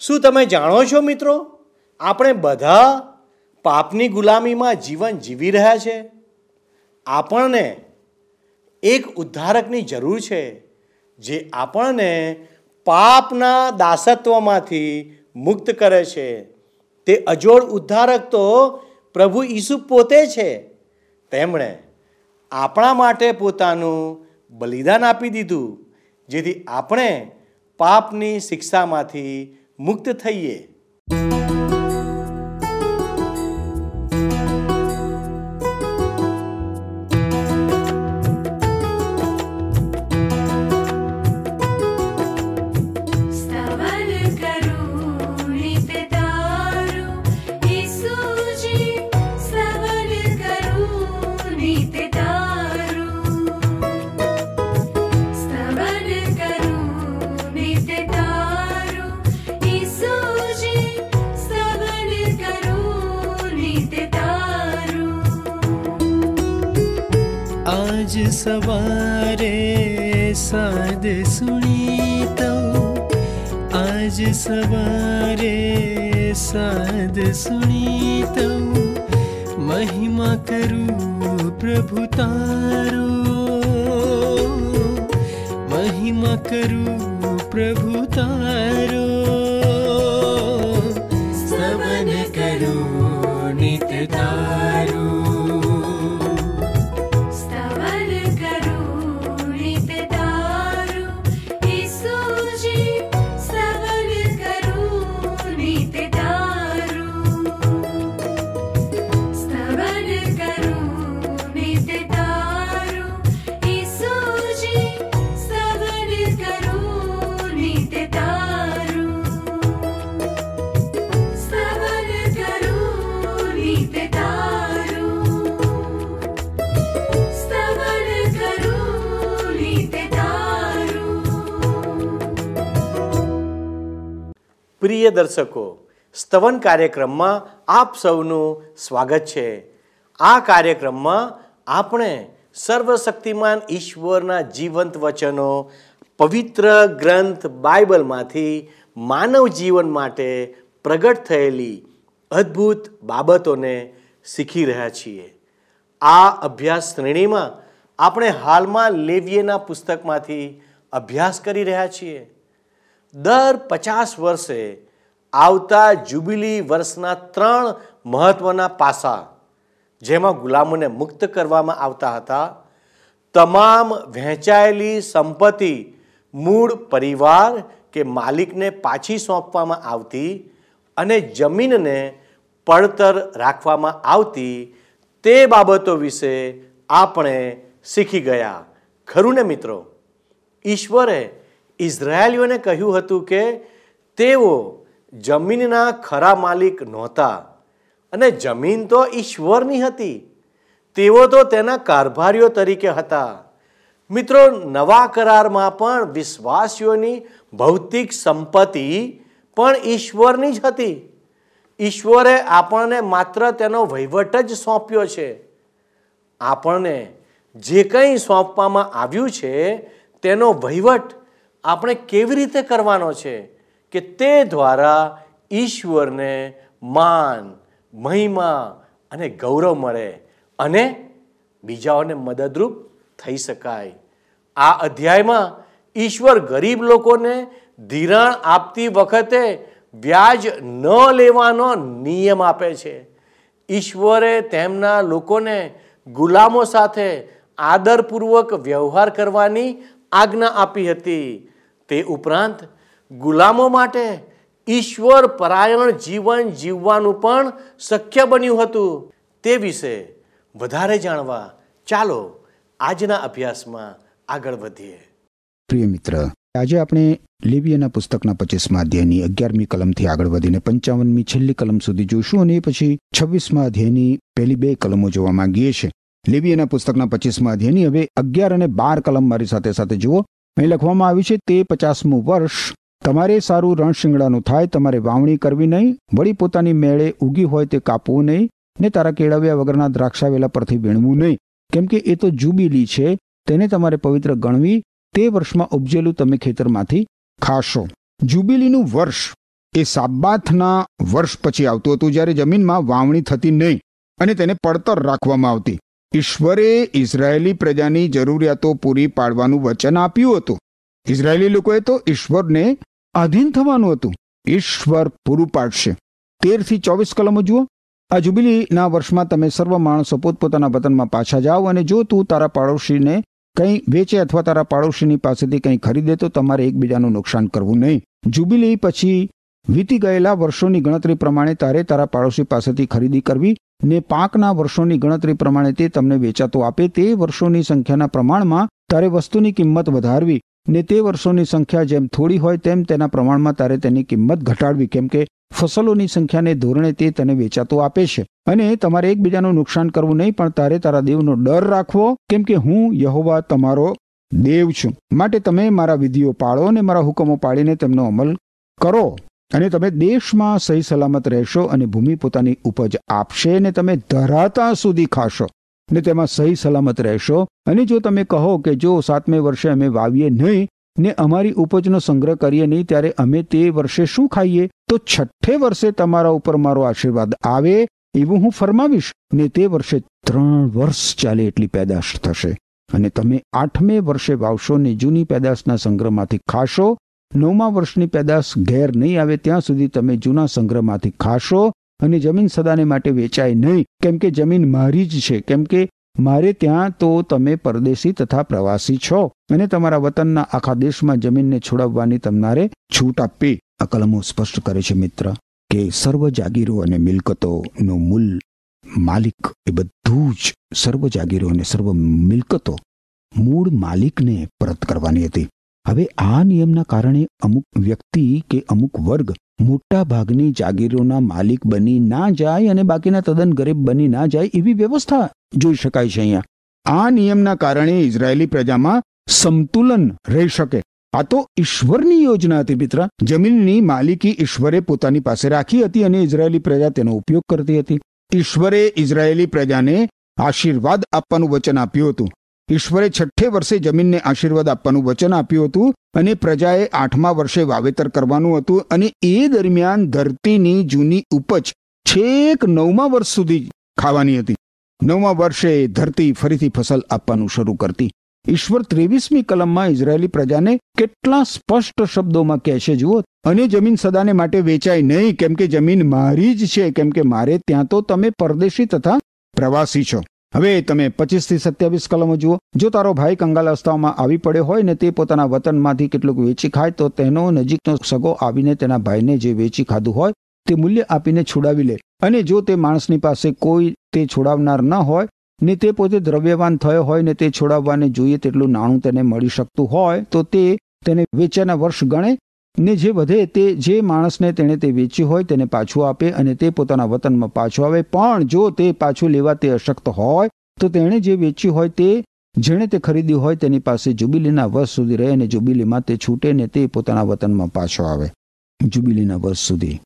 શું તમે જાણો છો મિત્રો? આપણે બધા પાપની ગુલામીમાં જીવન જીવી રહ્યા છે. આપણને એક ઉદ્ધારકની જરૂર છે જે આપણને પાપના દાસત્વમાંથી મુક્ત કરે છે. તે અજોડ ઉદ્ધારક તો પ્રભુ ઈસુ પોતે છે. તેમણે આપણા માટે પોતાનું બલિદાન આપી દીધું, જેથી આપણે પાપની શિક્ષામાંથી મુક્ત થઈએ. सवा साधु सुनि आज सवारे साध सुनि महिमा करु प्रभु तार। महिमा करु प्रभु तार। પ્રિય દર્શકો, સ્તવન કાર્યક્રમમાં આપ સૌનું સ્વાગત છે. આ કાર્યક્રમમાં આપણે સર્વશક્તિમાન ઈશ્વરના જીવંત વચનો, પવિત્ર ગ્રંથ બાઇબલમાંથી માનવ જીવન માટે પ્રગટ થયેલી અદ્ભુત બાબતોને શીખી રહ્યા છીએ. આ અભ્યાસ શ્રેણીમાં આપણે હાલમાં લેવીએના પુસ્તકમાંથી અભ્યાસ કરી રહ્યા છીએ. દર પચાસ વર્ષે આવતા જુબિલી વર્ષના ત્રણ મહત્વના પાસા જેમાં ગુલામોને મુક્ત કરવામાં આવતા હતા, તમામ વહેંચાયેલી સંપત્તિ મૂળ પરિવાર કે માલિકને પાછી સોંપવામાં આવતી અને જમીનને પડતર રાખવામાં આવતી તે બાબતો વિશે આપણે શીખી ગયા. ખરું ને મિત્રો? ઈશ્વરે ઇઝરાયેલીઓને કહ્યું હતું કે તેઓ જમીનના ખરા માલિક નહોતા અને જમીન તો ઈશ્વરની હતી. તેઓ તો તેના કારભારીઓ તરીકે હતા. મિત્રો, નવા કરારમાં પણ વિશ્વાસીઓની ભૌતિક સંપત્તિ પણ ઈશ્વરની જ હતી. ઈશ્વરે આપણને માત્ર તેનો વહીવટ જ સોંપ્યો છે. આપણને જે કંઈ સોંપવામાં આવ્યું છે તેનો વહીવટ આપણે કેવી રીતે કરવાનો છે કે તે દ્વારા ઈશ્વરને માન, મહિમા અને ગૌરવ મળે અને બીજાઓને મદદરૂપ થઈ શકાય. આ અધ્યાયમાં ઈશ્વર ગરીબ લોકોને ધિરાણ આપતી વખતે વ્યાજ ન લેવાનો નિયમ આપે છે. ઈશ્વરે તેમના લોકોને ગુલામો સાથે આદરપૂર્વક વ્યવહાર કરવાની આજ્ઞા આપી હતી. તે ઉપરાંત ગુલામો માટે ઈશ્વર પરાયણ જીવન જીવવાનું પણ શક્ય બન્યું હતું. તે વિશે વધારે જાણવા ચાલો આજના અભ્યાસમાં આગળ વધીએ. પ્રિય મિત્ર, આજે આપણે લેવિયાના પુસ્તકના પચીસમા અધ્યાયની અગિયારમી કલમથી આગળ વધીને પંચાવનમી છેલ્લી કલમ સુધી જોઈશું અને એ પછી છવ્વીસમા અધ્યાયની પહેલી બે કલમો જોવા માંગીએ છીએ. લેબિયાના પુસ્તકના પચીસમા અધ્યાયની હવે અગિયાર અને બાર કલમ મારી સાથે સાથે જુઓ. અહીં લખવામાં આવ્યું છે, તે પચાસમું વર્ષ. તમારે સારું રણ શિંગડાનું થાય, તમારે વાવણી કરવી નહીં. વળી પોતાની મેળે ઉગી હોય તે કાપવું નહીં. ને તારા કેળવ્યા વગરના દ્રાક્ષાવેલા પરથી વીણવું નહીં. કેમ કે એ તો જુબીલી છે, તેને તમારે પવિત્ર ગણવી. તે વર્ષમાં ઉપજેલું તમે ખેતરમાંથી ખાશો. જુબીલીનું વર્ષ. એ સાબાથના વર્ષ પછી આવતું હતું, જ્યારે જમીનમાં વાવણી થતી નહીં અને તેને પડતર રાખવામાં આવતી. ઈશ્વરે ઇઝરાયેલી પ્રજાની જરૂરિયાતો પૂરી પાડવાનું વચન આપ્યું હતું. ઇઝરાયેલી લોકોએ તો ઈશ્વરને આધીન થવાનું હતું. ઈશ્વર પૂરું પાડશે. તેરથી ચોવીસ કલમો જુઓ. આ જુબિલીના વર્ષમાં તમે સર્વ માણસો પોતપોતાના વતનમાં પાછા જાઓ અને જો તું તારા પાડોશીને કંઈ વેચે અથવા તારા પાડોશીની પાસેથી કંઈ ખરીદે તો તમારે એકબીજાનું નુકસાન કરવું નહીં. જુબિલી પછી વીતી ગયેલા વર્ષોની ગણતરી પ્રમાણે તારે તારા પાડોશી પાસેથી ખરીદી કરવી ને પાકના વર્ષોની ગણતરી પ્રમાણે તે તમને વેચાતો આપે. તે વર્ષોની સંખ્યાના પ્રમાણમાં તારે વસ્તુની કિંમત વધારવી ને તે વર્ષોની સંખ્યા જેમ થોડી હોય તેમ તેના પ્રમાણમાં તારે તેની કિંમત ઘટાડવી. કેમ કે ફસલોની સંખ્યાને ધોરણે તે તને વેચાતો આપે છે અને તમારે એકબીજાનું નુકસાન કરવું નહીં, પણ તારે તારા દેવનો ડર રાખવો. કેમ કે હું યહોવા તમારો દેવ છું. માટે તમે મારા વિધિઓ પાળો અને મારા હુકમો પાળીને તેમનો અમલ કરો. અને તમે દેશમાં સહી સલામત રહેશો અને ભૂમિ પોતાની ઉપજ આપશે ને તમે ધરાતા સુધી ખાશો ને તેમાં સહી સલામત રહેશો. અને જો તમે કહો કે જો સાતમે વર્ષે અમે વાવીએ નહીં ને અમારી ઉપજનો સંગ્રહ કરીએ નહીં ત્યારે અમે તે વર્ષે શું ખાઈએ? તો છઠ્ઠે વર્ષે તમારા ઉપર મારો આશીર્વાદ આવે એવું હું ફરમાવીશ ને તે વર્ષે ત્રણ વર્ષ ચાલે એટલી પેદાશ થશે. અને તમે આઠમે વર્ષે વાવશો ને જૂની પેદાશના સંગ્રહમાંથી ખાશો નવમા વર્ષની પેદાશ ઘેર નહીં આવે ત્યાં સુધી તમે જૂના સંગ્રહમાંથી ખાશો અને જમીન સદાને માટે વેચાય નહીં. કેમ કે જમીન મારી જ છે. કેમ કે મારે ત્યાં તો તમે પરદેશી તથા પ્રવાસી છો અને તમારા વતનના આખા દેશમાં જમીનને છોડાવવાની તમારે છૂટ આપવી. આ કલમો સ્પષ્ટ કરે છે મિત્ર, કે સર્વ જાગીરો અને મિલકતોનો મૂલ માલિક એ બધું જ સર્વ જાગીરો અને સર્વ મિલકતો મૂળ માલિકને પરત કરવાની હતી. હવે આ નિયમના કારણે અમુક વ્યક્તિ કે અમુક વર્ગ મોટા ભાગની જાગીરોના માલિક બની ના જાય અને બાકીના તદ્દન ગરીબ બની ના જાય એવી વ્યવસ્થા જોઈ શકાય છે અહીંયા. આ નિયમના કારણે ઇઝરાયેલી પ્રજામાં સંતુલન રહી શકે. આ તો ઈશ્વરની યોજના હતી મિત્ર જમીનની માલિકી ઈશ્વરે પોતાની પાસે રાખી હતી અને ઇઝરાયેલી પ્રજા તેનો ઉપયોગ કરતી હતી. ઈશ્વરે ઇઝરાયેલી પ્રજાને આશીર્વાદ આપવાનું વચન આપ્યું હતું. ઈશ્વરે છઠ્ઠે વર્ષે જમીનને આશીર્વાદ આપવાનું વચન આપ્યું હતું અને પ્રજાએ આઠમા વર્ષે વાવેતર કરવાનું હતું અને એ દરમિયાન ધરતીની જૂની ઉપજ છેક નવમા વર્ષ સુધી ખાવાની હતી. નવમા વર્ષે ધરતી ફરીથી ફસલ આપવાનું શરૂ કરતી. ઈશ્વર ત્રેવીસમી કલમમાં ઇઝરાયેલી પ્રજાને કેટલા સ્પષ્ટ શબ્દોમાં કહે છે, જુઓ. અને જમીન સદાને માટે વેચાય નહીં, કેમ કે જમીન મારી જ છે, કેમ કે મારે ત્યાં તો તમે પરદેશી તથા પ્રવાસી છો. હવે તમે પચીસથી સત્યાવીસ કલમો જુઓ. જો તારો ભાઈ કંગાલ અવસ્થામાં આવી પડ્યો હોય ને તે પોતાના વતનમાંથી કેટલુંક વેચી ખાય, તો તેનો નજીકનો સગો આવીને તેના ભાઈને જે વેચી ખાધું હોય, તે મૂલ્ય આપીને છોડાવી લે. અને જો તે માણસની પાસે કોઈ તે છોડાવનાર ન હોય, ને તે પોતે દ્રવ્યવાન થયો હોય ને તે છોડાવવાને જોઈએ તેટલું નાણું તેને મળી શકતું હોય, તો તે તેને વેચાના વર્ષ ગણે ને જે વધે તે જે માણસને તેણે તે વેચ્યું હોય તેને પાછું આપે અને તે પોતાના વતનમાં પાછો આવે. પણ જો તે પાછું લેવા તે અશક્ત હોય, તો તેણે જે વેચ્યું હોય તે જેણે તે ખરીદ્યું હોય તેની પાસે જુબિલીના વર્ષ સુધી રહે અને જુબિલીમાં તે છૂટે ને તે પોતાના વતનમાં પાછો આવે. જુબિલીના વર્ષ સુધી.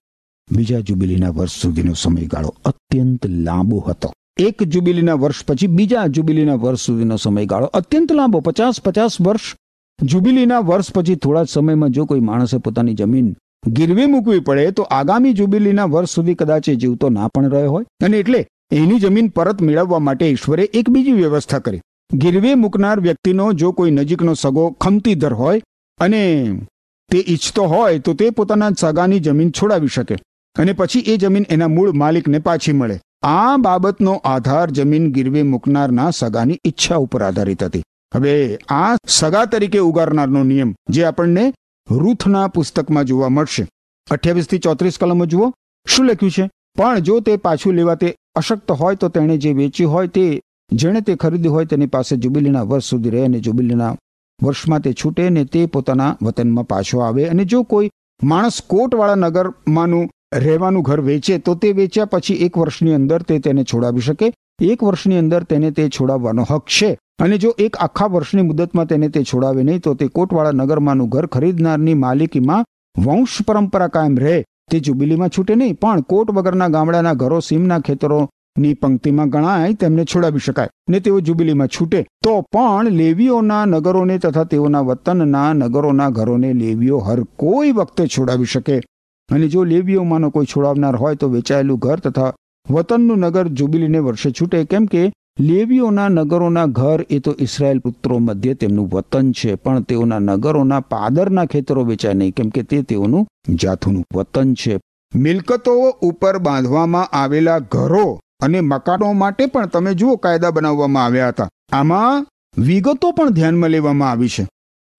બીજા જુબિલીના વર્ષ સુધીનો સમયગાળો અત્યંત લાંબો હતો. એક જુબિલીના વર્ષ પછી બીજા જુબિલીના વર્ષ સુધીનો સમયગાળો અત્યંત લાંબો, પચાસ પચાસ વર્ષ જુબિલીના વર્ષ પછી થોડા સમયમાં જો કોઈ માણસે પોતાની જમીન ગીરવે મૂકવી પડે, તો આગામી જુબિલીના વર્ષ સુધી કદાચ એ જીવતો ના પણ રહ્યો હોય. અને એટલે એની જમીન પરત મેળવવા માટે ઈશ્વરે એક બીજી વ્યવસ્થા કરી. ગીરવે મૂકનાર વ્યક્તિનો જો કોઈ નજીકનો સગો ખમતીધર હોય અને તે ઈચ્છતો હોય, તો તે પોતાના સગાની જમીન છોડાવી શકે. અને પછી એ જમીન એના મૂળ માલિકને પાછી મળે. આ બાબતનો આધાર જમીન ગીરવે મૂકનારના સગાની ઈચ્છા ઉપર આધારિત હતી. હવે આ સગા તરીકે ઉગારનારનો નિયમ જે આપણને રૂથના પુસ્તકમાં જોવા મળશે. અઠ્યાવીસથી ચોત્રીસ કલમો જુઓ. શું લખ્યું છે? પણ જો તે પાછું લેવા તે અશક્ત હોય તો તેણે જે વેચ્યું હોય તે, જેણે તે ખરીદ્યું હોય તેની પાસે જુબિલીના વર્ષ સુધી રહે અને જુબિલીના વર્ષમાં તે છૂટે ને તે પોતાના વતનમાં પાછો આવે. અને જો કોઈ માણસ કોટવાળા નગરમાંનું રહેવાનું ઘર વેચે, તો તે વેચ્યા પછી એક વર્ષની અંદર તે તેને છોડાવી શકે. એક વર્ષની અંદર તેને તે છોડાવવાનો હક છે. અને જો એક આખા વર્ષની મુદતમાં તેને તે છોડાવે નહીં, તો તે કોટવાળા નગરમાંનું ઘર ખરીદનારની માલિકીમાં વંશ પરંપરા કાયમ રહે. તે જુબિલીમાં છૂટે નહીં, પણ કોટ વગરના ગામડાના ઘરો સીમના ખેતરોની પંક્તિમાં ગણાય તેમને છોડાવી શકાય ને તેઓ જુબિલીમાં છૂટે. તો પણ લેવીઓના નગરોને તથા તેઓના વતનના નગરોના ઘરોને લેવીઓ હર કોઈ વખતે છોડાવી શકે. અને જો લેવીઓમાંનો કોઈ છોડાવનાર હોય, તો વેચાયેલું ઘર તથા વતનનું નગર જુબિલીને વર્ષે છૂટે. કેમ કે લેવીઓના નગરોના ઘર એ તો ઇસરાયેલ પુત્રો મધ્ય તેમનું વતન છે, પણ તેઓના નગરોના પાદરના ખેતરો વેચાય નહીં, કેમ કે તે તેઓનું જાથુનું વતન છે. મિલકતો ઉપર બાંધવામાં આવેલા ઘરો અને મકાનો માટે પણ તમે જુઓ કાયદા બનાવવામાં આવ્યા હતા. આમાં વિગતો પણ ધ્યાનમાં લેવામાં આવી છે.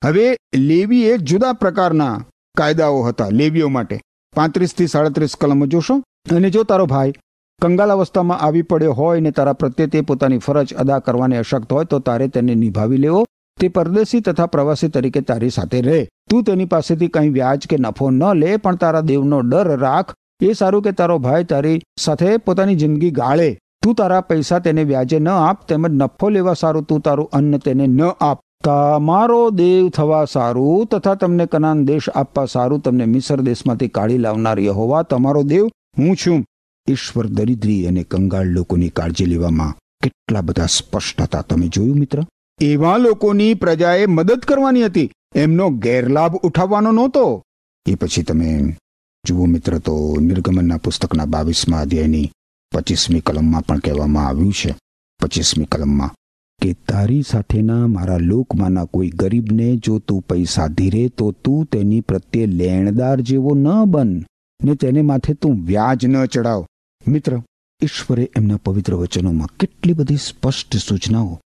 હવે લેવી એ જુદા પ્રકારના કાયદાઓ હતા લેવીઓ માટે. પાંત્રીસથી સાડત્રીસ કલમો જોશો? અને જો તારો ભાઈ કંગાલ અવસ્થામાં આવી પડ્યો હોય ને તારા પ્રત્યે તે પોતાની ફરજ અદા કરવાની અશક્ત હોય, તો તારે તેને નિભાવી લેવો. તે પરદેશી તથા પ્રવાસી તરીકે તારી સાથે રહે. તું તેની પાસેથી કંઈ વ્યાજ કે નફો ન લે, પણ તારા દેવનો ડર રાખ. એ સારું કે તારો ભાઈ તારી સાથે પોતાની જિંદગી ગાળે. તું તારા પૈસા તેને વ્યાજે ન આપ, તેમજ નફો લેવા સારું તું તારું અન્ન તેને ન આપ. તમારો દેવ થવા સારું, તથા તમને કનાન દેશ આપવા સારું, તમને મિસર દેશમાંથી કાઢી લાવનાર યહોવા તમારો દેવ હું છું. ઈશ્વર દરિદ્રી અને કંગાળ લોકોની કાળજી લેવામાં કેટલા બધા સ્પષ્ટ હતા. તમે જોયું મિત્ર? એવા લોકોની પ્રજાએ મદદ કરવાની હતી. એમનો ગેરલાભ ઉઠાવવાનો નહોતો. એ પછી તમે જુઓ મિત્ર, તો નિર્ગમનના પુસ્તકના બાવીસમાં અધ્યાયની પચીસમી કલમમાં પણ કહેવામાં આવ્યું છે. પચીસમી કલમમાં, કે તારી સાથેના મારા લોકમાંના કોઈ ગરીબને જો તું પૈસા ધીરે, તો તું તેની પ્રત્યે લેણદાર જેવો ન બન, ને તેને માથે તું વ્યાજ ન ચડાવ મિત્ર, ઈશ્વરે એમના પવિત્ર વચનોમાં કેટલી બધી સ્પષ્ટ સૂચનાઓ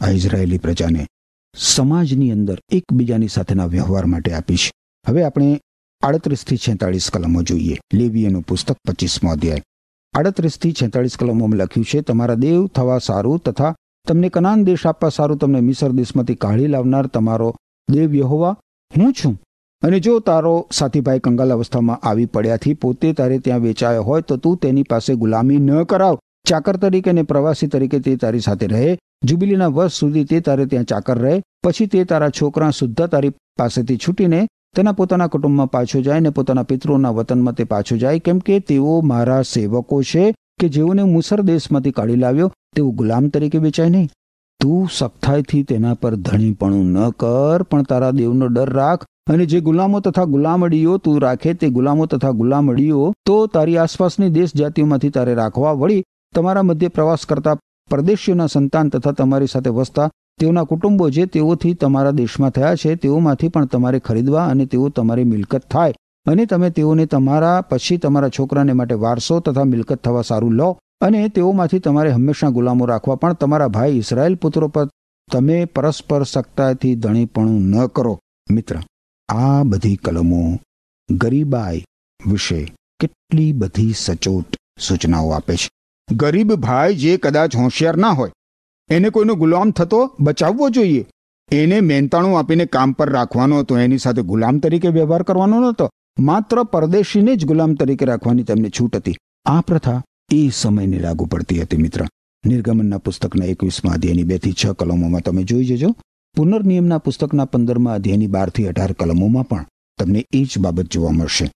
આ ઇઝરાયેલી પ્રજાને સમાજની અંદર એકબીજાની સાથેના વ્યવહાર માટે આપી છે. હવે આપણે આડત્રીસથી છેતાળીસ કલમો જોઈએ. લેવીએનું પુસ્તક પચીસમો અધ્યાય. આડત્રીસથી છેતાળીસ કલમોમાં લખ્યું છે, તમારા દેવ થવા સારું તથા તમને કનાન દેશ આપવા સારું, તમને મિસર દેશમાંથી કાઢી લાવનાર તમારો દેવ યહોવા હું છું. અને જો તારો સાથીભાઈ કંગાલ અવસ્થામાં આવી પડ્યાથી પોતે તારે ત્યાં વેચાયો હોય તો તું તેની પાસે ગુલામી ન કરાવ. ચાકર તરીકે અને પ્રવાસી તરીકે તે તારી સાથે રહે. જુબિલીના વર્ષ સુધી તે તારે ત્યાં ચાકર રહે. પછી તે તારા છોકરા શુદ્ધ તારી પાસેથી છૂટીને તેના પોતાના કુટુંબમાં પાછો જાય ને પોતાના પિતૃઓના વતનમાં તે પાછો જાય. કેમ કે તેઓ મારા સેવકો છે કે જેઓને મુસર દેશમાંથી કાઢી લાવ્યો, તેઓ ગુલામ તરીકે વેચાય નહીં. તું સખ્તાઈથી તેના પર ધણીપણું ન કર, પણ તારા દેવનો ડર રાખ. અને જે ગુલામો તથા ગુલામડીઓ તું રાખે તે ગુલામો તથા ગુલામડીઓ તો તારી આસપાસની દેશ જાતિઓમાંથી તારે રાખવા વળી તમારા મધ્ય પ્રવાસ કરતા પરદેશીઓના સંતાન તથા તમારી સાથે વસતા તેઓના કુટુંબો જે તેઓથી તમારા દેશમાં થયા છે, તેઓમાંથી પણ તમારે ખરીદવા અને તેઓ તમારી મિલકત થાય. અને તમે તેઓને તમારા, પછી તમારા છોકરાને માટે વારસો તથા મિલકત થવા સારું લો. અને તેઓમાંથી તમારે હંમેશા ગુલામો રાખવા. પણ તમારા ભાઈ ઇસરાયેલ પુત્રો પર તમે પરસ્પર સત્તાથી ધણીપણું ન કરો. મિત્ર, આ બધી કલમો ગરીબાઈ વિશે કેટલી બધી સચોટ સૂચનાઓ આપે છે. ગરીબ ભાઈ જે કદાચ હોશિયાર ના હોય, એને કોઈનો ગુલામ થતો બચાવવો જોઈએ. એને મહેનતાણું આપીને કામ પર રાખવાનો હતો એની સાથે ગુલામ તરીકે વ્યવહાર કરવાનો નહોતો. માત્ર પરદેશીને જ ગુલામ તરીકે રાખવાની તેમને છૂટ હતી. આ પ્રથા એ સમયને લાગુ પડતી હતી, મિત્ર. નિર્ગમનના પુસ્તકના એકવીસમાં અધ્યાયની બેથી છ કલમોમાં તમે જોઈ જજો. પુનર્નિયમના પુસ્તકના પંદરમાં અધ્યાયની બારથી અઢાર કલમોમાં પણ તમને એ જ બાબત જોવા મળશે.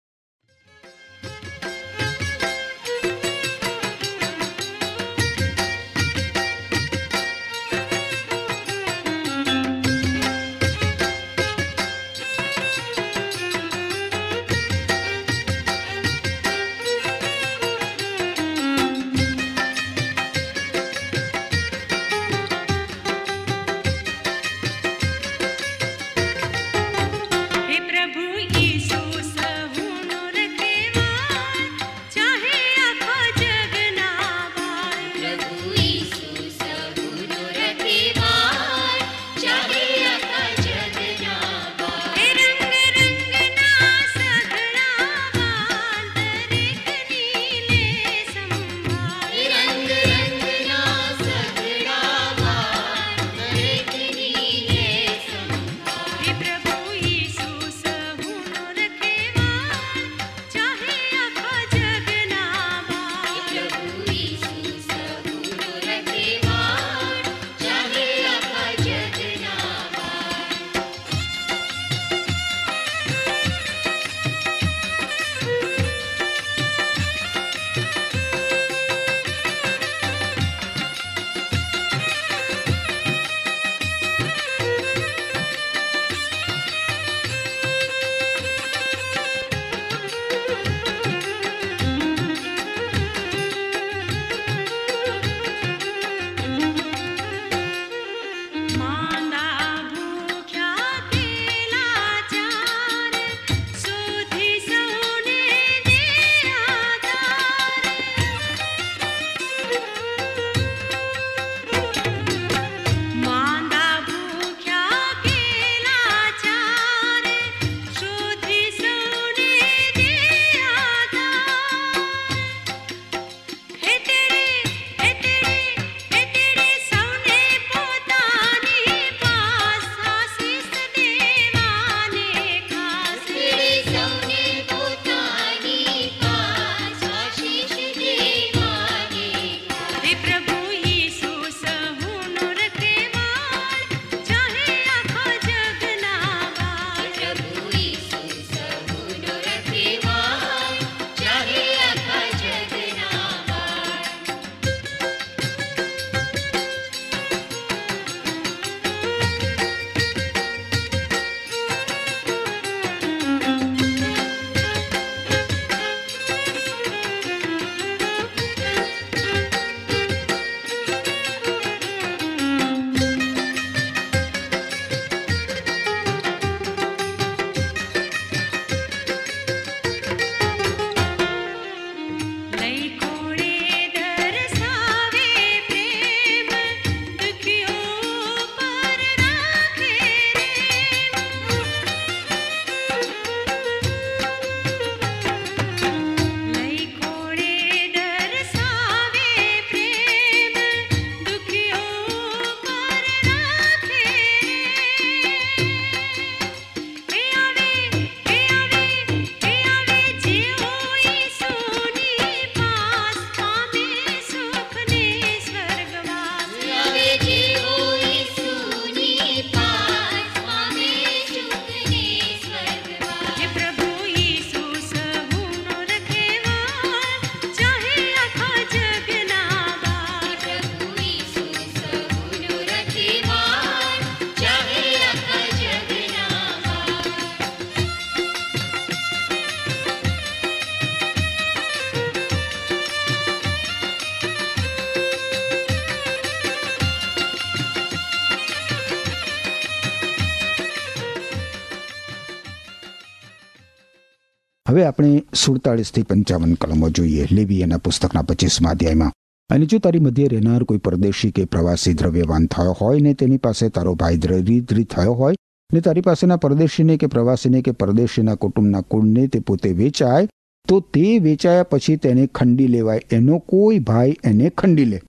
હવે આપણે સુડતાળીસથી પંચાવન કલમો જોઈએ. લેવીએના પુસ્તકના પચીસમાં અધ્યાયમાં. અને જો તારી મધ્યે રહેનાર કોઈ પરદેશી કે પ્રવાસી દ્રવ્યવાન થયો હોય ને તેની પાસે તારો ભાઈ દરિદ્રી થયો હોય ને તારી પાસેના પરદેશીને કે પ્રવાસીને કે પરદેશીના કુટુંબના કુળને તે પોતે વેચાય, તો તે વેચાયા પછી તેને ખંડી લેવાય. એનો કોઈ ભાઈ એને ખંડી લે.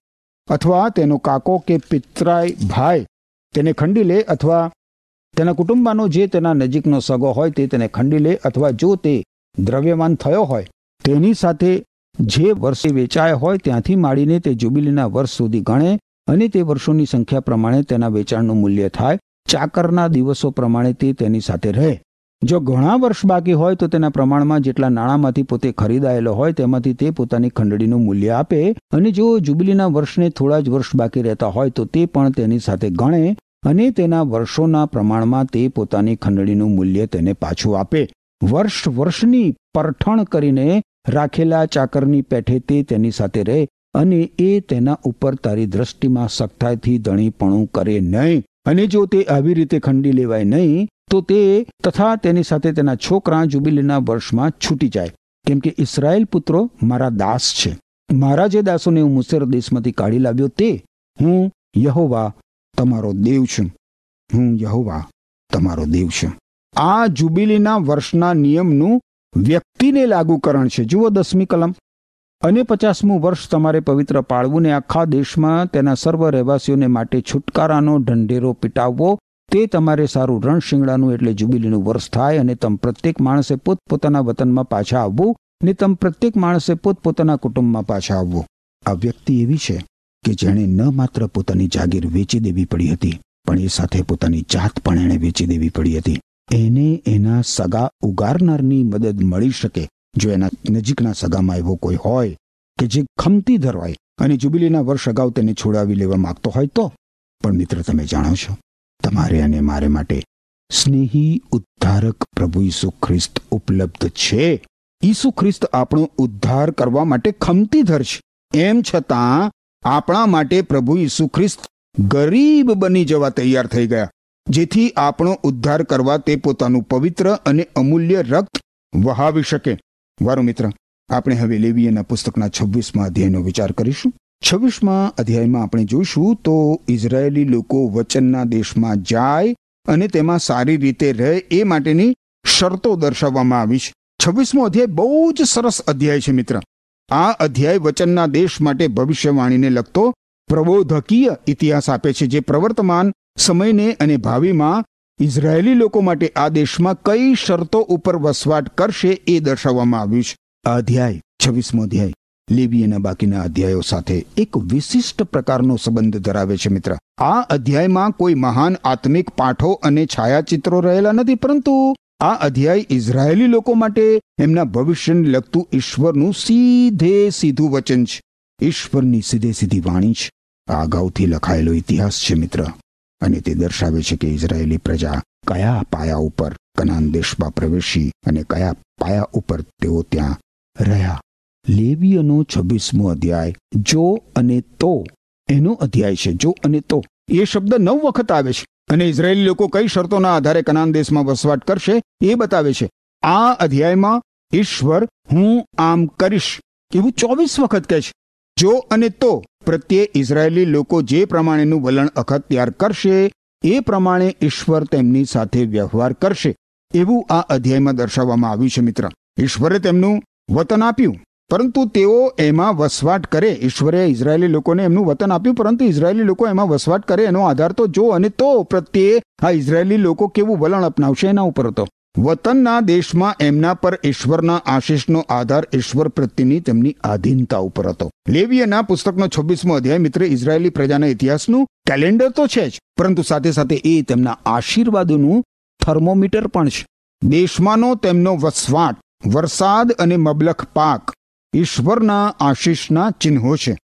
અથવા તેનો કાકો કે પિતરાય ભાઈ તેને ખંડી લે, અથવા તેના કુટુંબમાંનો જે તેના નજીકનો સગો હોય તે તેને ખંડી લે, અથવા જો તે દ્રવ્યમાન થયો હોય, તેની સાથે જે વર્ષે વેચાય હોય ત્યાંથી માંડીને તે જુબિલીના વર્ષ સુધી ગણે અને તે વર્ષોની સંખ્યા પ્રમાણે તેના વેચાણનું મૂલ્ય થાય, ચાકરના દિવસો પ્રમાણે તે તેની સાથે રહે. જો ઘણા વર્ષ બાકી હોય તો તેના પ્રમાણમાં જેટલા નાણાંમાંથી પોતે ખરીદાયેલો હોય તેમાંથી તે પોતાની ખંડડીનું મૂલ્ય આપે અને જો જુબિલીના વર્ષને થોડા જ વર્ષ બાકી રહેતા હોય તો તે પણ તેની સાથે ગણે અને તેના વર્ષોના પ્રમાણમાં તે પોતાની ખંડણીનું મૂલ્ય તેને પાછું આપે. વર્ષ વર્ષની પરઠણ કરીને રાખેલા ચાકરની પેઠે તે તેની સાથે રહે અને એ તેના ઉપર તારી દ્રષ્ટિમાં સખ્તાઈથી ધણીપણું કરે નહીં. અને જો તે આવી રીતે ખંડી લેવાય નહીં, તો તે તથા તેની સાથે તેના છોકરા જુબિલીના વર્ષમાં છૂટી જાય. કેમ કે ઇસરાયેલ પુત્રો મારા દાસ છે. મારા જે દાસોને હું મુસેર દેશમાંથી કાઢી લાવ્યો તે હું યહોવા તમારો દેવ છું. હું યહોવા તમારો દેવ છું. આ જુબિલીના વર્ષના નિયમનું વ્યક્તિને લાગુકરણ છે. જુઓ દસમી કલમ. અને પચાસમું વર્ષ તમારે પવિત્ર પાળવું ને આખા દેશમાં તેના સર્વ રહેવાસીઓને માટે છુટકારાનો ઢંઢેરો પીટાવવો, તે તમારે સારું રણશીંગડાનું એટલે જુબિલીનું વર્ષ થાય અને તમ પ્રત્યેક માણસે પોતપોતાના વતનમાં પાછા આવવું ને તમ પ્રત્યેક માણસે પોતપોતાના કુટુંબમાં પાછા આવવું. આ વ્યક્તિ એવી છે કે જેણે ન માત્ર પોતાની જાગીર વેચી દેવી પડી હતી, પણ એ સાથે પોતાની જાત પણ એણે વેચી દેવી પડી હતી. એને એના સગા ઉગારનારની મદદ મળી શકે. જો એના નજીકના સગામાં એવો કોઈ હોય કે જે ખમતી ધરવાય અને જુબિલીના વર્ષ અગાઉ તેને છોડાવી લેવા માંગતો હોય તો. પણ મિત્ર, તમે જાણો છો, તમારે અને મારે માટે સ્નેહી ઉદ્ધારક પ્રભુ ઈસુ ખ્રિસ્ત ઉપલબ્ધ છે. ઈસુ ખ્રિસ્ત આપણો ઉદ્ધાર કરવા માટે ખમતીધર છે. એમ છતાં આપણા માટે પ્રભુ ઈસુ ખ્રિસ્ત ગરીબ બની જવા તૈયાર થઈ ગયા. જેથી આપણો ઉદ્ધાર કરવા તે પોતાનું પવિત્ર અને અમૂલ્ય રક્ત વહાવી શકે. વારો મિત્ર, આપણે હવે લેવીયના પુસ્તકના છવ્વીસમાં અધ્યાયનો વિચાર કરીશું. છવ્વીસમાં અધ્યાયમાં આપણે જોઈશું તો ઇઝરાયેલી લોકો વચનના દેશમાં જાય અને તેમાં સારી રીતે રહે એ માટેની શરતો દર્શાવવામાં આવી છે. છવ્વીસમો અધ્યાય બહુ જ સરસ અધ્યાય છે મિત્ર. આ અધ્યાય વચનના દેશ માટે ભવિષ્યવાણીને લગતો પ્રબોધકીય ઇતિહાસ આપે છે, જે પ્રવર્તમાન સમયને અને ભાવિમાં ઇઝરાયેલી લોકો માટે આ દેશમાં કઈ શરતો ઉપર વસવાટ કરશે એ દર્શાવવામાં આવ્યું છે. આ અધ્યાય, છવ્વીસમો અધ્યાય, લેવીયના બાકીના અધ્યાયો સાથે એક વિશિષ્ટ પ્રકારનો સંબંધ ધરાવે છે મિત્ર. આ અધ્યાયમાં કોઈ મહાન આત્મિક પાઠો અને છાયાચિત્રો રહેલા નથી, પરંતુ આ અધ્યાય ઇઝરાયેલી લોકો માટે એમના ભવિષ્યને લગતું ઈશ્વરનું સીધે સીધું વચન છે. ઈશ્વરની સીધે સીધી વાણી છે. આ અગાઉથી લખાયેલો ઇતિહાસ છે મિત્ર. અને તે દર્શાવે છે કે ઇઝરાયેલી પ્રજા કયા પાયા ઉપર કનાન દેશમાં પ્રવેશી અને કયા પાયા ઉપર તેઓ ત્યાં રહ્યા. લેવીયનો છવ્વીસમો અધ્યાય, જો અને તો. એનો અધ્યાય છે, જો અને તો. એ શબ્દ નવ વખત આવે છે અને ઇઝરાયેલી લોકો કઈ શરતોના આધારે કનાન દેશમાં વસવાટ કરશે એ બતાવે છે. આ અધ્યાયમાં ઈશ્વર હું આમ કરીશ. એવું ચોવીસ વખત કહે છે. જો અને તો. પ્રત્યે ઇઝરાયેલી લોકો જે પ્રમાણેનું વલણ અખત્યાર કરશે, એ પ્રમાણે ઈશ્વર તેમની સાથે વ્યવહાર કરશે. એવું આ અધ્યાયમાં દર્શાવવામાં આવ્યું છે મિત્ર. ઈશ્વરે તેમનું વતન આપ્યું, પરંતુ તેઓ એમાં વસવાટ કરે. ઈશ્વરે ઇઝરાયેલી લોકોને એમનું વતન આપ્યું, પરંતુ ઇઝરાયેલી લોકો એમાં વસવાટ કરે, એનો આધાર તો જો અને તો પ્રત્યે આ ઇઝરાયેલી લોકો કેવું વલણ અપનાવશે એના ઉપર હતો. વતનના દેશમાં એમના પર ઈશ્વરના આશીષનો આધાર ઈશ્વર પ્રત્યેની તેમની આધીનતા ઉપર હતો. લેવીયના પુસ્તકનો છવ્વીસમો અધ્યાય મિત્ર ઇઝરાયેલી પ્રજાના ઇતિહાસનું કેલેન્ડર તો છે જ, પરંતુ સાથે સાથે એ તેમના આશીર્વાદોનું થર્મોમીટર પણ છે. દેશમાંનો તેમનો વસવાટ, વરસાદ અને મબલખ પાક ઈશ્વરના આશીષના ચિહ્નો છે.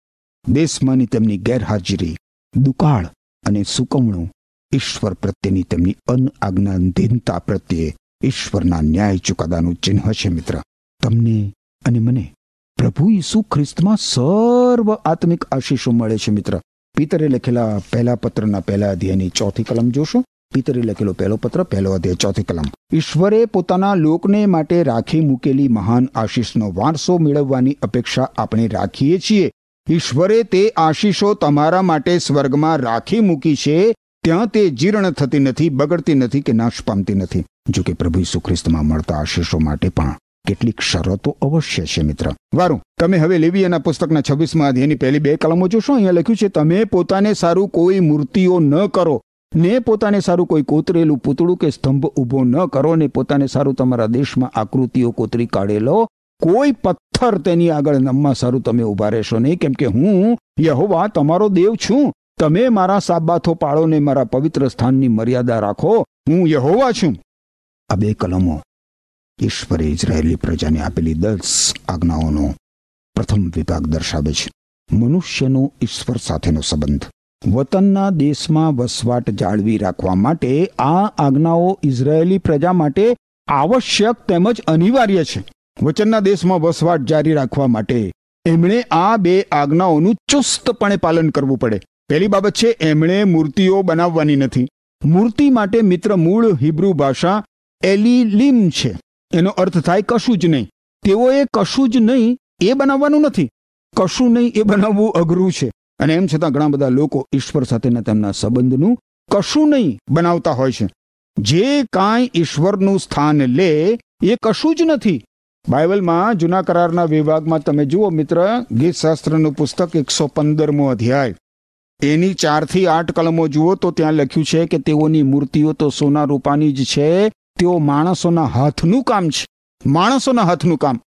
દેશમાંની તેમની ગેરહાજરી, દુકાળ અને સુકવણું ઈશ્વર પ્રત્યેની તેમની અનઆજ્ઞાધીનતા પ્રત્યે ઈશ્વરના ન્યાય ચુકાદાનું ચિહ્ન છે મિત્ર. તમને અને મને પ્રભુ ઈસુ ખ્રિસ્તમાં સર્વ આત્મિક આશીષો મળે છે મિત્ર. પિતરે લખેલા પહેલા પત્રના પહેલા અધ્યાયની ચોથી કલમ જોશો? પિતરે લખેલો પહેલો પત્ર, પહેલો અધ્યાય, ચોથી કલમ. ઈશ્વરે પોતાના લોકને માટે રાખી મૂકેલી મહાન આશીષનો વારસો મેળવવાની અપેક્ષા આપણે રાખીએ છીએ. ઈશ્વરે તે આશીષો તમારા માટે સ્વર્ગમાં રાખી મૂકી છે. ત્યાં તે જીર્ણ થતી નથી, બગડતી નથી કે નાશ પામતી નથી. જો કે પ્રભુ ઈસુ ખ્રિસ્તમાં મળતા આશીષો માટે પણ કેટલીક શરતો અવશ્ય છે મિત્ર. વારું, તમે હવે લેવીયાના પુસ્તકના છવ્વીસમાં અધ્યાયની પહેલી બે કલમો જોશો? અહીંયા લખ્યું છે, તમે પોતાને સારું કોઈ મૂર્તિઓ ન કરો. ને પોતાને સારું કોઈ કોતરેલું પૂતળું કે સ્તંભ ઊભો ન કરો, ને પોતાને સારું તમારા દેશમાં આકૃતિઓ કોતરી કાઢેલો, કોઈ પથ્થર તેની આગળ નમવા સારું તમે ઊભા રહેશો નહીં. કેમ કે હું યહોવા, તમારો દેવ છું. તમે મારા સાબાથો પાળો ને મારા પવિત્ર સ્થાનની મર્યાદા રાખો, હું યહોવા છું. આ બે કલમો ઈશ્વરે ઇઝરાયેલી પ્રજાને આપેલી દસ આજ્ઞાઓનો પ્રથમ વિભાગ દર્શાવે છે. મનુષ્યનો ઈશ્વર સાથેનો સંબંધ. વતનના દેશમાં વસવાટ જાળવી રાખવા માટે આ આજ્ઞાઓ ઇઝરાયેલી પ્રજા માટે આવશ્યક તેમજ અનિવાર્ય છે. વચનના દેશમાં વસવાટ જારી રાખવા માટે એમણે આ બે આજ્ઞાઓનું ચુસ્તપણે પાલન કરવું પડે. પહેલી બાબત છે, એમણે મૂર્તિઓ બનાવવાની નથી. મૂર્તિ માટે મિત્ર મૂળ હિબ્રુ ભાષા એલિલિમ છે. એનો અર્થ થાય કશું જ નહીં. તેઓએ કશું જ નહીં, એ બનાવવાનું નથી. કશું નહીં, એ બનાવવું અઘરું છે. અને એમ છતાં ઘણા બધા લોકો ઈશ્વર સાથેના તેમના સંબંધનું કશું નહીં બનાવતા હોય છે. જે કાંઈ ઈશ્વરનું સ્થાન લે, એ કશું જ નથી. બાઇબલમાં જૂના કરારના વિભાગમાં તમે જુઓ મિત્ર ગીત શાસ્ત્રનું પુસ્તક એકસો પંદરમો અધ્યાય. એની ચારથી આઠ કલમો જુઓ તો ત્યાં લખ્યું છે કે તેઓની મૂર્તિઓ તો સોના રૂપાની જ છે. તેઓ માણસોના હાથનું કામ છે. માણસોના હાથનું કામ.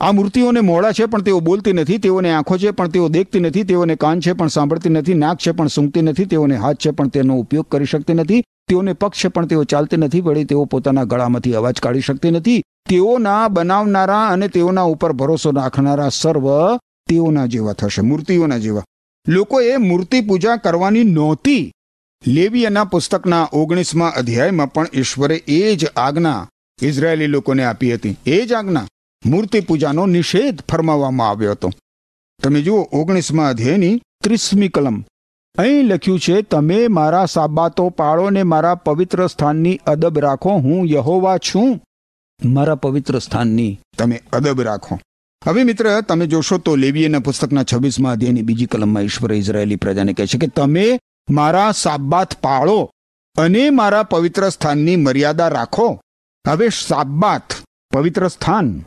આ મૂર્તિઓને મોડા છે પણ તેઓ બોલતી નથી, તેઓને આંખો છે પણ તેઓ દેખતી નથી, તેઓને કાન છે પણ સાંભળતી નથી, નાક છે પણ સૂંઘતી નથી, તેઓને હાથ છે પણ તેનો ઉપયોગ કરી શકતી નથી, તેઓને પગ છે પણ તેઓ ચાલતી નથી, વળી તેઓ પોતાના ગળામાંથી અવાજ કાઢી શકતી નથી. તેઓના બનાવનારા અને તેઓના ઉપર ભરોસો રાખનારા સર્વ તેઓના જેવા થશે, મૂર્તિઓના જેવા. લોકોએ મૂર્તિ પૂજા કરવાની નહોતી. લેવીયના પુસ્તકના ઓગણીસમાં અધ્યાયમાં પણ ઈશ્વરે એ જ આજ્ઞા ઇઝરાયેલી લોકોને આપી હતી. એ જ આજ્ઞા મૂર્તિ પૂજાનો નિષેધ ફરમાવવામાં આવ્યો હતો. તમે જુઓ, ઓગણીસમાં અધ્યાયની ત્રીસમી કલમ. અહીં લખ્યું છે, તમે મારા સાબાતો પાળો ને મારા પવિત્ર સ્થાનની અદબ રાખો, હું યહોવા છું. મારા પવિત્ર સ્થાનની તમે અદબ રાખો. હવે મિત્ર, તમે જોશો તો લેવીએના પુસ્તકના છવ્વીસમાં અધ્યાયની બીજી કલમમાં ઈશ્વરે ઇઝરાયેલી પ્રજાને કહે છે કે, તમે મારા સાબાત પાળો અને મારા પવિત્ર સ્થાનની મર્યાદા રાખો. હવે સાબાત પવિત્ર સ્થાન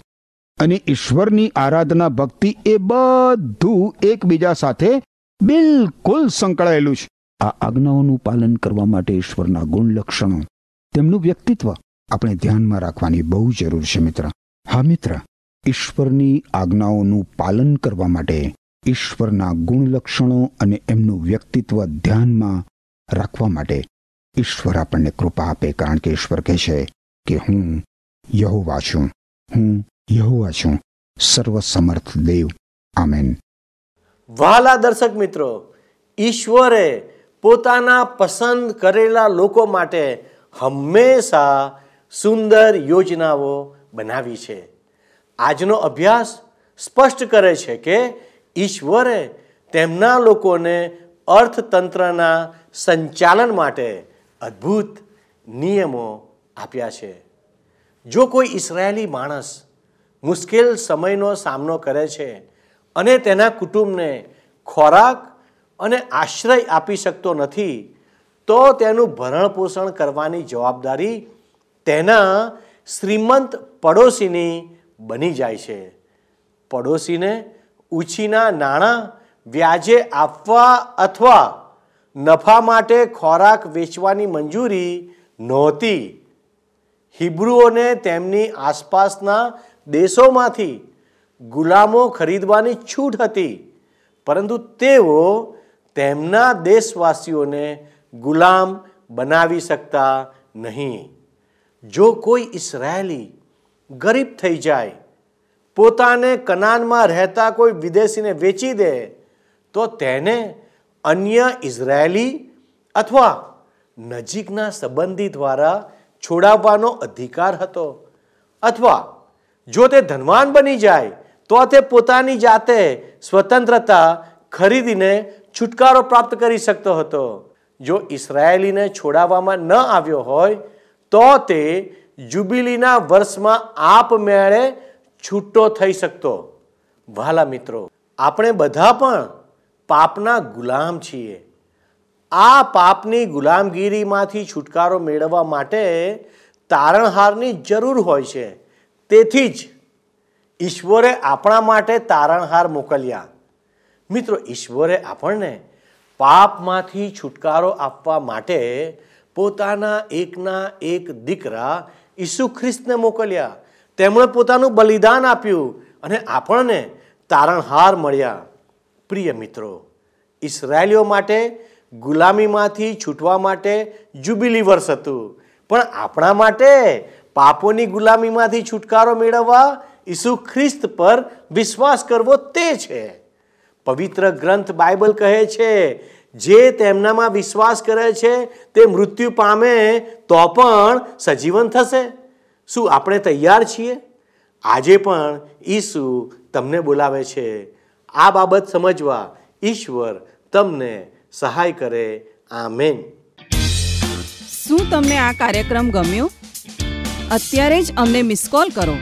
અને ઈશ્વરની આરાધના ભક્તિ એ બધું એકબીજા સાથે બિલકુલ સંકળાયેલું છે. આ આજ્ઞાઓનું પાલન કરવા માટે ઈશ્વરના ગુણ લક્ષણો તેમનું વ્યક્તિત્વ આપણે ધ્યાનમાં રાખવાની બહુ જરૂર છે મિત્ર. હા મિત્ર ઈશ્વરની આજ્ઞાઓનું પાલન કરવા માટે ઈશ્વરના ગુણલક્ષણો અને એમનું વ્યક્તિત્વ ધ્યાનમાં રાખવા માટે ઈશ્વર આપણને કૃપા આપે, કારણ કે ઈશ્વર કહે છે કે હું યહોવા છું, હું યહોવા છું. સર્વસમર્થ દેવ. આમેન. વાલા દર્શક મિત્રો, ઈશ્વરે પોતાના પસંદ કરેલા લોકો માટે હંમેશા સુંદર યોજનાઓ બનાવી છે. આજનો અભ્યાસ સ્પષ્ટ કરે છે કે ઈશ્વરે તેમના લોકોને અર્થતંત્રના સંચાલન માટે અદ્ભુત નિયમો આપ્યા છે. જો કોઈ ઇસરાયેલી માણસ મુશ્કેલ સમયનો સામનો કરે છે અને તેના કુટુંબને ખોરાક અને આશ્રય આપી શકતો નથી, તો તેનું ભરણ પોષણ કરવાની જવાબદારી તેના શ્રીમંત પડોશીની બની જાય છે. પડોશીને ઉછીના નાણાં વ્યાજે આપવા અથવા નફા માટે ખોરાક વેચવાની મંજૂરી નહોતી. હિબ્રુઓને તેમની આસપાસના દેશોમાંથી ગુલામો ખરીદવાની છૂટ હતી, પરંતુ તેઓ તેમના દેશવાસીઓને ગુલામ બનાવી શકતા નહીં. જો કોઈ ઇસરાયેલી ગરીબ થઈ જાય, પોતાને કનાનમાં રહેતા કોઈ વિદેશીને વેચી દે, તો તેને અન્ય ઇઝરાયેલી અથવા નજીકના સંબંધી દ્વારા છોડાવવાનો અધિકાર હતો. અથવા જો તે ધનવાન બની જાય, તો તે પોતાની જાતે સ્વતંત્રતા ખરીદીને છુટકારો પ્રાપ્ત કરી શકતો હતો. જો ઇસરાયેલીને છોડાવવામાં ન આવ્યો હોય, તો તે જુબિલીના વર્ષમાં આપમેળે છૂટો થઈ શકતો. વાલા મિત્રો, આપણે બધા પણ પાપના ગુલામ છીએ. આ પાપની ગુલામગીરીમાંથી છુટકારો મેળવવા માટે તારણહારની જરૂર હોય છે. તેથી જ ઈશ્વરે આપણા માટે તારણહાર મોકલ્યા. મિત્રો, ઈશ્વરે આપણને પાપમાંથી છુટકારો આપવા માટે પોતાના એકના એક દીકરા ઈસુ ખ્રિસ્તને મોકલ્યા. તેમણે પોતાનું બલિદાન આપ્યું અને આપણને તારણહાર મળ્યા. પ્રિય મિત્રો, ઈસરાયલીઓ માટે ગુલામીમાંથી છૂટવા માટે જુબિલી વર્ષ હતું. પણ આપણા માટે પાપોની ગુલામીમાંથી છુટકારો મેળવવા ઈસુ ખ્રિસ્ત પર વિશ્વાસ કરવો તે છે. પવિત્ર ગ્રંથ બાઇબલ કહે છે જે તેમનામાં વિશ્વાસ કરે છે તે મૃત્યુ પામે તો પણ સજીવન થશે. શું આપણે તૈયાર છીએ? આજે પણ ઈસુ તમને બોલાવે છે. આ બાબત સમજવા ઈશ્વર તમને સહાય કરે. આમેન. શું તમને આ કાર્યક્રમ ગમ્યો? અત્યારે જ અમને મિસ કોલ કરો.